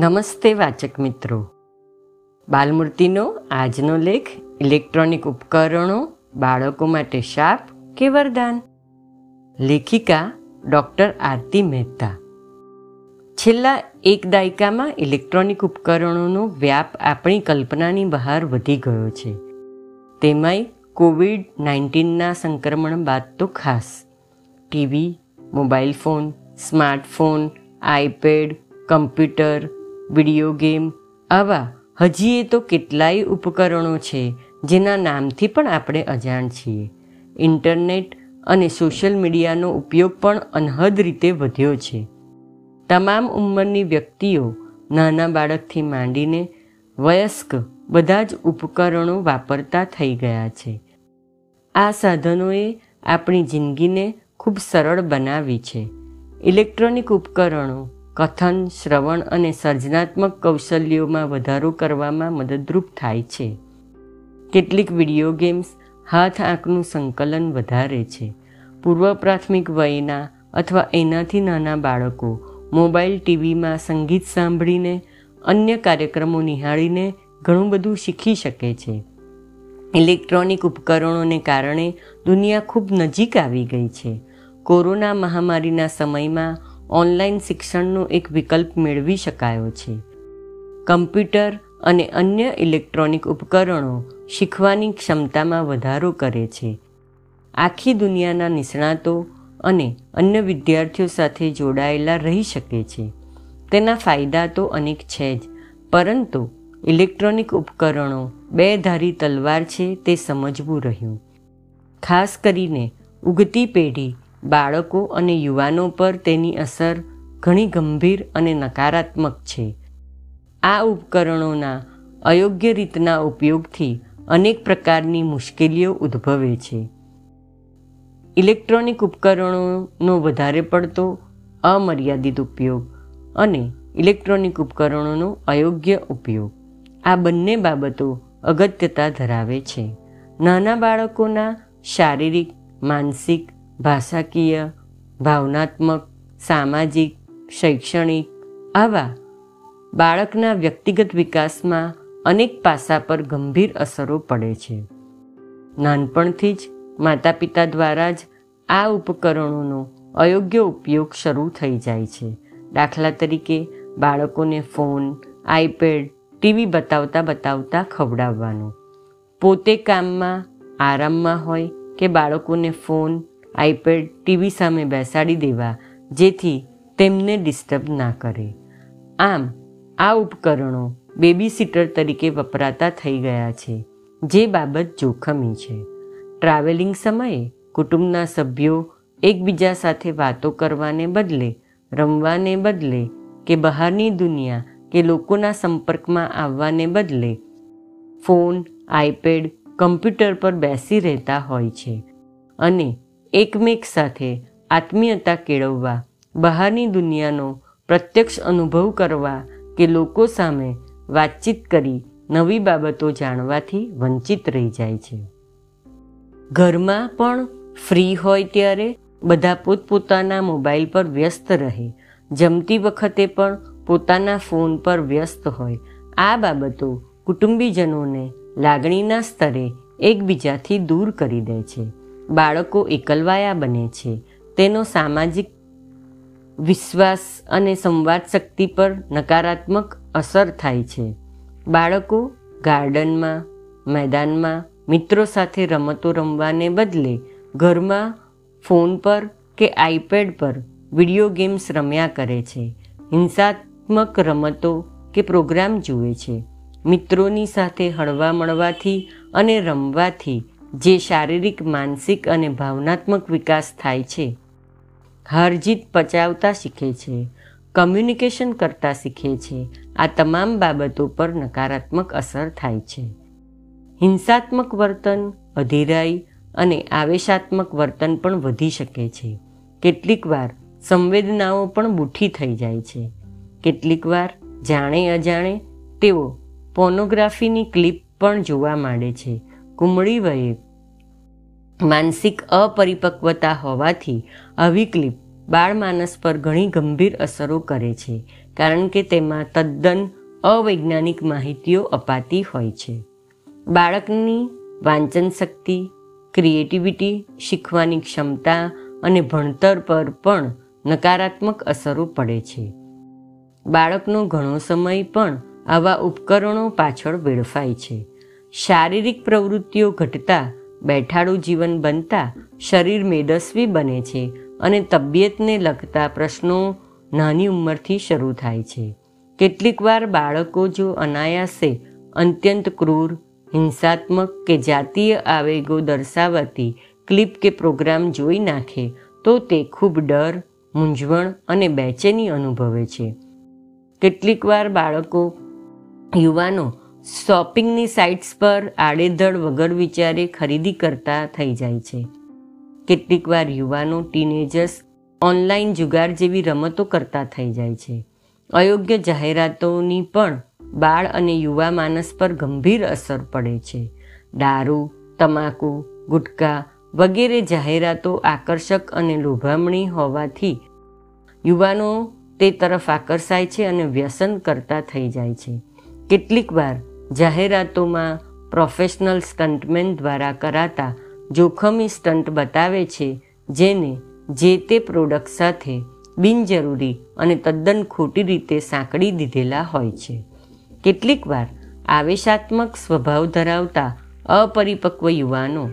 નમસ્તે વાચક મિત્રો. બાલમૂર્તિનો આજનો લેખ ઇલેક્ટ્રોનિક ઉપકરણો બાળકો માટે શાપ કે વરદાન? લેખિકા ડૉક્ટર આરતી મહેતા. છેલ્લા એક દાયકામાં ઇલેક્ટ્રોનિક ઉપકરણોનો વ્યાપ આપણી કલ્પનાની બહાર વધી ગયો છે. તેમાંય કોવિડ નાઇન્ટીનના સંક્રમણ બાદ તો ખાસ. TV mobile phone, smartphone, iPad, computer video game. આવા હજી એ તો કેટલાય ઉપકરણો છે, જેના નામથી પણ આપણે અજાણ છીએ. ઇન્ટરનેટ અને સોશિયલ મીડિયાનો ઉપયોગ પણ અનહદ રીતે વધ્યો છે. તમામ ઉંમરની વ્યક્તિઓ નાના બાળકથી માંડીને વયસ્ક બધા જ ઉપકરણો વાપરતા થઈ ગયા છે. આ સાધનોએ આપણી જિંદગીને ખૂબ સરળ બનાવી છે. ઇલેક્ટ્રોનિક ઉપકરણો કથન, શ્રવણ અને સર્જનાત્મક કૌશલ્યોમાં વધારો કરવામાં મદદરૂપ થાય છે. કેટલીક વીડિયો ગેમ્સ હાથ આંખનું સંકલન વધારે છે. પૂર્વ પ્રાથમિક વયના અથવા એનાથી નાના બાળકો મોબાઈલ ટીવીમાં સંગીત સાંભળીને અન્ય કાર્યક્રમો નિહાળીને ઘણું બધું શીખી શકે છે. ઇલેક્ટ્રોનિક ઉપકરણોને કારણે દુનિયા ખૂબ નજીક આવી ગઈ છે. કોરોના મહામારીના સમયમાં ઓનલાઈન શિક્ષણનો એક વિકલ્પ મેળવી શકાયો છે. કમ્પ્યુટર અને અન્ય ઇલેક્ટ્રોનિક ઉપકરણો શીખવાની ક્ષમતામાં વધારો કરે છે. આખી દુનિયાના નિષ્ણાતો અને અન્ય વિદ્યાર્થીઓ સાથે જોડાયેલા રહી શકે છે. તેના ફાયદા તો અનેક છે જ, પરંતુ ઇલેક્ટ્રોનિક ઉપકરણો બે ધારી તલવાર છે તે સમજવું રહ્યું. ખાસ કરીને ઉગતી પેઢી બાળકો અને યુવાનો પર તેની અસર ઘણી ગંભીર અને નકારાત્મક છે. આ ઉપકરણોના અયોગ્ય રીતના ઉપયોગથી અનેક પ્રકારની મુશ્કેલીઓ ઉદ્ભવે છે. ઇલેક્ટ્રોનિક ઉપકરણોનો વધારે પડતો અમર્યાદિત ઉપયોગ અને ઇલેક્ટ્રોનિક ઉપકરણોનો અયોગ્ય ઉપયોગ. આ બંને બાબતો અગત્યતા ધરાવે છે. નાના બાળકોના શારીરિક, માનસિક ભાષાકીય, ભાવનાત્મક, સામાજિક, શૈક્ષણિક આવા બાળકના વ્યક્તિગત વિકાસમાં અનેક પાસા પર ગંભીર અસરો પડે છે. નાનપણથી જ માતા પિતા દ્વારા જ આ ઉપકરણોનો અયોગ્ય ઉપયોગ શરૂ થઈ જાય છે. દાખલા તરીકે બાળકોને ફોન, આઈપેડ, ટીવી બતાવતા બતાવતા ખવડાવવાનું. પોતે કામમાં, આરામમાં હોય કે બાળકોને ફોન આઈપેડ ટીવી સામે બેસાડી દેવા, જેથી તેમને ડિસ્ટર્બ ના કરે. આમ, આ ઉપકરણો બેબી સીટર તરીકે વપરાતા થઈ ગયા છે, જે બાબત જોખમી છે. ટ્રાવેલિંગ સમયે કુટુંબના સભ્યો એકબીજા સાથે વાતો કરવાને બદલે, રમવાને બદલે કે બહારની દુનિયા કે લોકોના સંપર્કમાં આવવાને બદલે, ફોન, આઈપેડ, કમ્પ્યુટર પર બેસી રહેતા હોય છે. અને એકમેક સાથે આત્મીયતા કેળવવા, બહારની દુનિયાનો પ્રત્યક્ષ અનુભવ કરવા કે લોકો સામે વાતચીત કરી નવી બાબતો જાણવાથી વંચિત રહી જાય છે. ઘરમાં પણ ફ્રી હોય ત્યારે બધા પોતપોતાના મોબાઈલ પર વ્યસ્ત રહે. જમતી વખતે પણ પોતાના ફોન પર વ્યસ્ત હોય. આ બાબતો કુટુંબીજનોને લાગણીના સ્તરે એકબીજાથી દૂર કરી દે છે. બાળકો એકલવાયા બને છે. તેનો સામાજિક વિશ્વાસ અને સંવાદ શક્તિ પર નકારાત્મક અસર થાય છે. બાળકો ગાર્ડનમાં, મેદાનમાં, મિત્રો સાથે રમતો રમવાને બદલે ઘરમાં ફોન પર કે આઈપેડ પર વીડિયો ગેમ્સ રમ્યા કરે છે. હિંસાત્મક રમતો કે પ્રોગ્રામ જુએ છે. મિત્રોની સાથે હળવા મળવાથી અને રમવાથી જે શારીરિક, માનસિક અને ભાવનાત્મક વિકાસ થાય છે. હારજીત પચાવતા શીખે છે કમ્યુનિકેશન કરતા શીખે છે. આ તમામ બાબતો પર નકારાત્મક અસર થાય છે. હિંસાત્મક વર્તન, અધીરાઈ અને આવેશાત્મક વર્તન પણ વધી શકે છે. કેટલીકવાર સંવેદનાઓ પણ બુઠી થઈ જાય છે. કેટલીકવાર જાણે અજાણે તેઓ પોર્નોગ્રાફીની ક્લિપ પણ જોવા માંડે છે. કુમળી વયે માનસિક અપરિપક્વતા હોવાથી આવી ક્લિપ બાળમાનસ પર ઘણી ગંભીર અસરો કરે છે, કારણ કે તેમાં તદ્દન અવૈજ્ઞાનિક માહિતીઓ અપાતી હોય છે. બાળકની વાંચન શક્તિ, ક્રિએટિવિટી, શીખવાની ક્ષમતા અને ભણતર પર પણ નકારાત્મક અસરો પડે છે. બાળકનો ઘણો સમય પણ આવા ઉપકરણો પાછળ વેડફાય છે. શારીરિક પ્રવૃત્તિઓ ઘટતા, બેઠાડું જીવન બનતા, શરીર મેદસ્વી બને છે અને તબિયતને લગતા પ્રશ્નો નાની ઉંમરથી શરૂ થાય છે. કેટલીકવાર બાળકો જો અનાયાસે, અત્યંત ક્રૂર, હિંસાત્મક કે જાતીય આવેગો દર્શાવતી ક્લિપ કે પ્રોગ્રામ જોઈ નાખે, તો તે ખૂબ ડર, મૂંઝવણ અને બેચેની અનુભવે છે. કેટલીકવાર બાળકો, યુવાનો શોપિંગની સાઇટ્સ પર આડેધડ વગર વિચારે ખરીદી કરતા થઈ જાય છે. કેટલીકવાર યુવાનો, ટીનેજર્સ ઓનલાઈન જુગાર જેવી રમતો કરતા થઈ જાય છે. અયોગ્ય જાહેરાતોની પણ બાળ અને યુવા માનસ પર ગંભીર અસર પડે છે. દારૂ, તમાકુ, ગુટકા વગેરે જાહેરાતો આકર્ષક અને લોભામણી હોવાથી યુવાનો તે તરફ આકર્ષાય છે અને વ્યસન કરતા થઈ જાય છે. કેટલીક વાર જાહેરાતોમાં પ્રોફેશનલ સ્ટન્ટમેન દ્વારા કરાતા જોખમી સ્ટન્ટ બતાવે છે, જેને જે તે પ્રોડક્ટ સાથે બિનજરૂરી અને તદ્દન ખોટી રીતે સાંકળી દીધેલા હોય છે. કેટલીકવાર આવેશાત્મક સ્વભાવ ધરાવતા અપરિપક્વ યુવાનો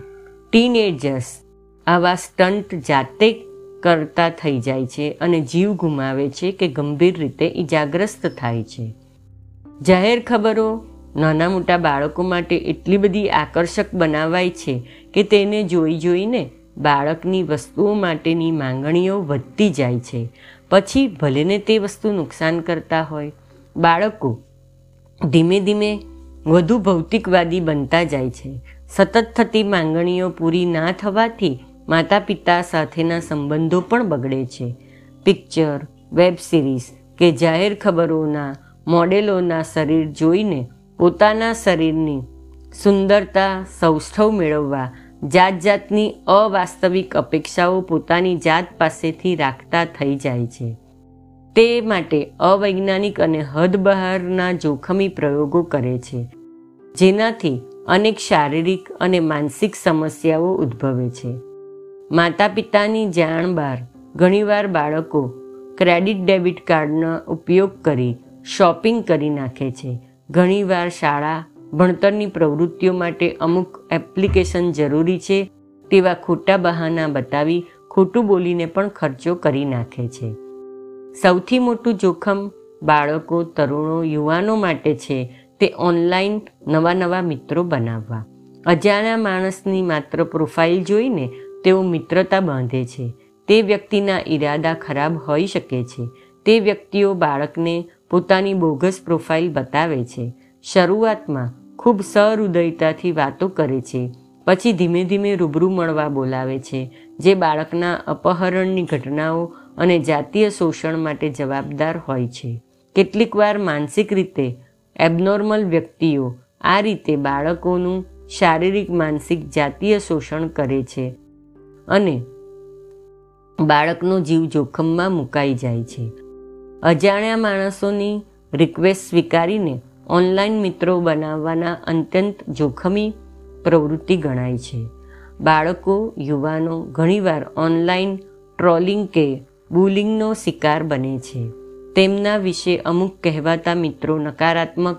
ટીનેજર્સ આવા સ્ટન્ટ જાતે કરતા થઈ જાય છે અને જીવ ગુમાવે છે કે ગંભીર રીતે ઇજાગ્રસ્ત થાય છે. જાહેર ખબરો નાના મોટા બાળકો માટે એટલી બધી આકર્ષક બનાવાય છે કે તેને જોઈ જોઈને બાળકની વસ્તુઓ માટેની માંગણીઓ વધતી જાય છે. પછી ભલેને તે વસ્તુ નુકસાન કરતા હોય, બાળકો ધીમે ધીમે વધુ ભૌતિકવાદી બનતા જાય છે. સતત થતી માંગણીઓ પૂરી ના થવાથી માતા પિતા સાથેના સંબંધો પણ બગડે છે. પિક્ચર, વેબ સિરીઝ કે જાહેર ખબરોના, મોડેલોના શરીર જોઈને પોતાના શરીરની સુંદરતા, સૌષ્ઠવ મેળવવા જાત જાતની અવાસ્તવિક અપેક્ષાઓ પોતાની જાત પાસેથી રાખતા થઈ જાય છે. તે માટે અવૈજ્ઞાનિક અને હદ બહારના જોખમી પ્રયોગો કરે છે, જેનાથી અનેક શારીરિક અને માનસિક સમસ્યાઓ ઉદ્ભવે છે. માતા પિતાની જાણ બહાર ઘણીવાર બાળકો ક્રેડિટ ડેબિટ કાર્ડનો ઉપયોગ કરી શોપિંગ કરી નાખે છે ઘણીવાર શાળા ભણતરની પ્રવૃત્તિઓ માટે અમુક એપ્લિકેશન જરૂરી છે, તેવા ખોટા બહાના બતાવી ખોટું બોલીને પણ ખર્ચો કરી નાખે છે. સૌથી મોટું જોખમ બાળકો, તરુણો, યુવાનો માટે છે તે ઓનલાઈન નવા નવા મિત્રો બનાવવા. અજાણ્યા માણસની માત્ર પ્રોફાઇલ જોઈને તેઓ મિત્રતા બાંધે છે. તે વ્યક્તિના ઈરાદા ખરાબ હોઈ શકે છે. તે વ્યક્તિઓ બાળકને પોતાની બોગસ પ્રોફાઇલ બતાવે છે. શરૂઆતમાં ખૂબ સહૃદયતાથી વાતો કરે છે. પછી ધીમે ધીમે રૂબરૂ મળવા બોલાવે છે, જે બાળકના અપહરણની ઘટનાઓ અને જાતીય શોષણ માટે જવાબદાર હોય છે. કેટલીકવાર માનસિક રીતે એબનોર્મલ વ્યક્તિઓ આ રીતે બાળકોનું શારીરિક માનસિક જાતીય શોષણ કરે છે અને બાળકનો જીવ જોખમમાં મુકાઈ જાય છે. અજાણ્યા માણસોની રિક્વેસ્ટ સ્વીકારીને ઓનલાઈન મિત્રો બનાવવાના અત્યંત જોખમી પ્રવૃત્તિ ગણાય છે. બાળકો, યુવાનો ઘણીવાર ઓનલાઈન ટ્રોલિંગ કે બુલિંગનો શિકાર બને છે. તેમના વિશે અમુક કહેવાતા મિત્રો નકારાત્મક,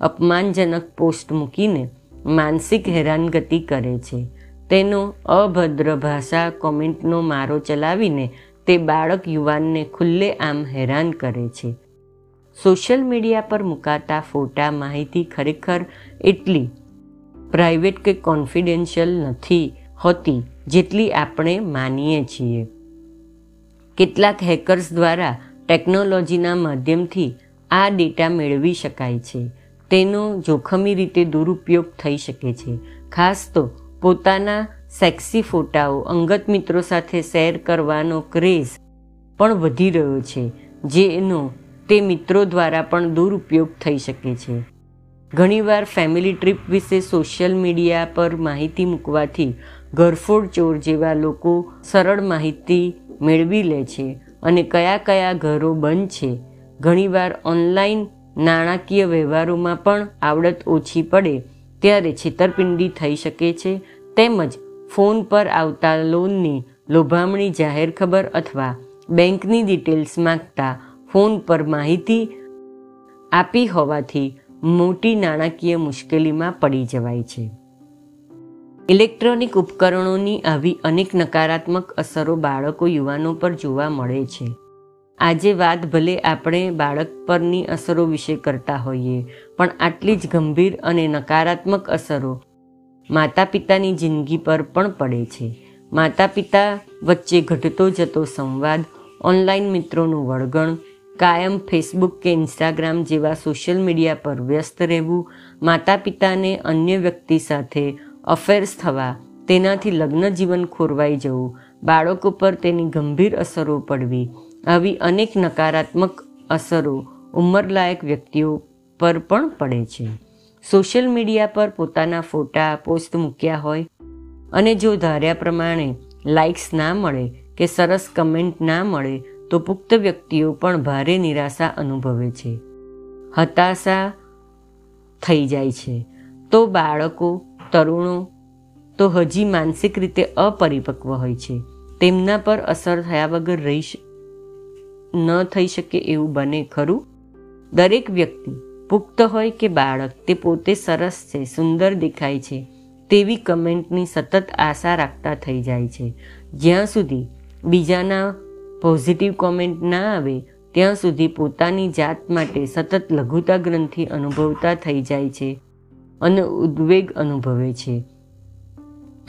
અપમાનજનક પોસ્ટ મૂકીને માનસિક હેરાનગતિ કરે છે. તેનો અભદ્ર ભાષા કોમેન્ટનો મારો ચલાવીને તે બાળક યુવાનને ખુલ્લે આમ હેરાન કરે છે. સોશિયલ મીડિયા પર મુકાતા ફોટા માહિતી ખરેખર એટલી પ્રાઇવેટ કે કોન્ફિડેન્શિયલ નથી હોતી જેટલી આપણે માનીએ છીએ. કેટલાક હેકર્સ દ્વારા ટેકનોલોજીના માધ્યમથી આ ડેટા મેળવી શકાય છે. તેનો જોખમી રીતે દુરુપયોગ થઈ શકે છે. ખાસ તો પોતાના સેક્સી ફોટાઓ અંગત મિત્રો સાથે શેર કરવાનો ક્રેઝ પણ વધી રહ્યો છે જેનો તે મિત્રો દ્વારા પણ દુરુપયોગ થઈ શકે છે. ઘણીવાર ફેમિલી ટ્રીપ વિશે સોશિયલ મીડિયા પર માહિતી મૂકવાથી ઘરફોડ ચોર જેવા લોકો સરળ માહિતી મેળવી લે છે અને કયા કયા ઘરો બંધ છે. ઘણીવાર ઓનલાઈન નાણાકીય વ્યવહારોમાં પણ આવડત ઓછી પડે, ત્યારે છેતરપિંડી થઈ શકે છે, તેમજ ફોન પર આવતા લોનની લોભામણી જાહેર ખબર અથવા બેંકની ડિટેલ્સ માંગતા ફોન પર માહિતી આપી હોવાથી મોટી નાણાકીય મુશ્કેલીમાં પડી જવાય છે. ઇલેક્ટ્રોનિક ઉપકરણોની આવી અનેક નકારાત્મક અસરો બાળકો, યુવાનો પર જોવા મળે છે. આજે વાત ભલે આપણે બાળક પરની અસરો વિશે કરતા હોઈએ, પણ આટલી જ ગંભીર અને નકારાત્મક અસરો માતા પિતાની જિંદગી પર પણ પડે છે. માતા પિતા વચ્ચે ઘટતો જતો સંવાદ, ઓનલાઈન મિત્રોનું વળગણ, કાયમ ફેસબુક કે ઇન્સ્ટાગ્રામ જેવા સોશિયલ મીડિયા પર વ્યસ્ત રહેવું માતા પિતાને અન્ય વ્યક્તિ સાથે અફેર્સ થવા, તેનાથી લગ્ન જીવન ખોરવાઈ જવું, બાળકો પર તેની ગંભીર અસરો પડવી, આવી અનેક નકારાત્મક અસરો ઉંમરલાયક વ્યક્તિઓ પર પણ પડે છે. સોશિયલ મીડિયા પર પોતાના ફોટા, પોસ્ટ મૂક્યા હોય અને જો ધાર્યા પ્રમાણે લાઇક્સ ના મળે કે સરસ કમેન્ટ ના મળે, તો પુખ્ત વ્યક્તિઓ પણ ભારે નિરાશા અનુભવે છે. હતાશા થઈ જાય છે. તો બાળકો, તરુણો, તો હજી માનસિક રીતે અપરિપક્વ હોય છે. તેમના પર અસર થયા વગર રહી ન થઈ શકે એવું બને ખરું? દરેક વ્યક્તિ પુખ્ત હોય કે બાળક, તે પોતે સરસ છે, સુંદર દેખાય છે, તેવી કમેન્ટની સતત આશા રાખતા થઈ જાય છે. જ્યાં સુધી બીજાના પોઝિટિવ કોમેન્ટ ના આવે, ત્યાં સુધી પોતાની જાત માટે સતત લઘુતા ગ્રંથિ અનુભવતા થઈ જાય છે અને ઉદ્વેગ અનુભવે છે,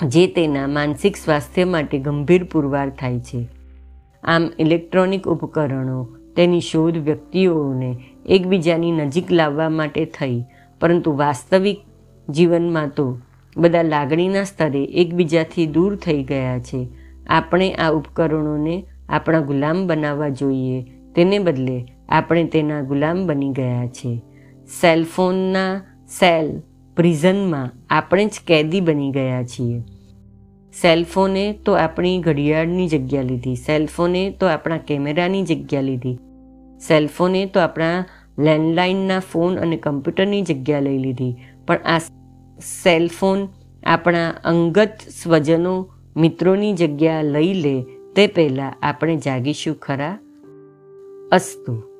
જે તેના માનસિક સ્વાસ્થ્ય માટે ગંભીર પુરવાર થાય છે. આમ, ઇલેક્ટ્રોનિક ઉપકરણો તેની શોધ વ્યક્તિઓને એકબીજાની નજીક લાવવા માટે થઈ. પરંતુ વાસ્તવિક જીવનમાં તો બધા લાગણીના સ્તરે એકબીજાથી દૂર થઈ ગયા છે. આપણે આ ઉપકરણોને આપણા ગુલામ બનાવવા જોઈએ. તેને બદલે આપણે તેના ગુલામ બની ગયા છે. સેલફોનના સેલ પ્રિઝનમાં આપણે જ કેદી બની ગયા છીએ. સેલફોને તો આપણી ઘડિયાળની જગ્યા લીધી. સેલફોને તો આપણા કેમેરાની જગ્યા લીધી. સેલફોને તો આપણા લેન્ડલાઇનના ફોન અને કમ્પ્યુટરની જગ્યા લઈ લીધી. પણ આ સેલફોન આપણા અંગત સ્વજનો મિત્રોની જગ્યા લઈ લે તે પહેલાં આપણે જાગીશું ખરા અસ્તુ.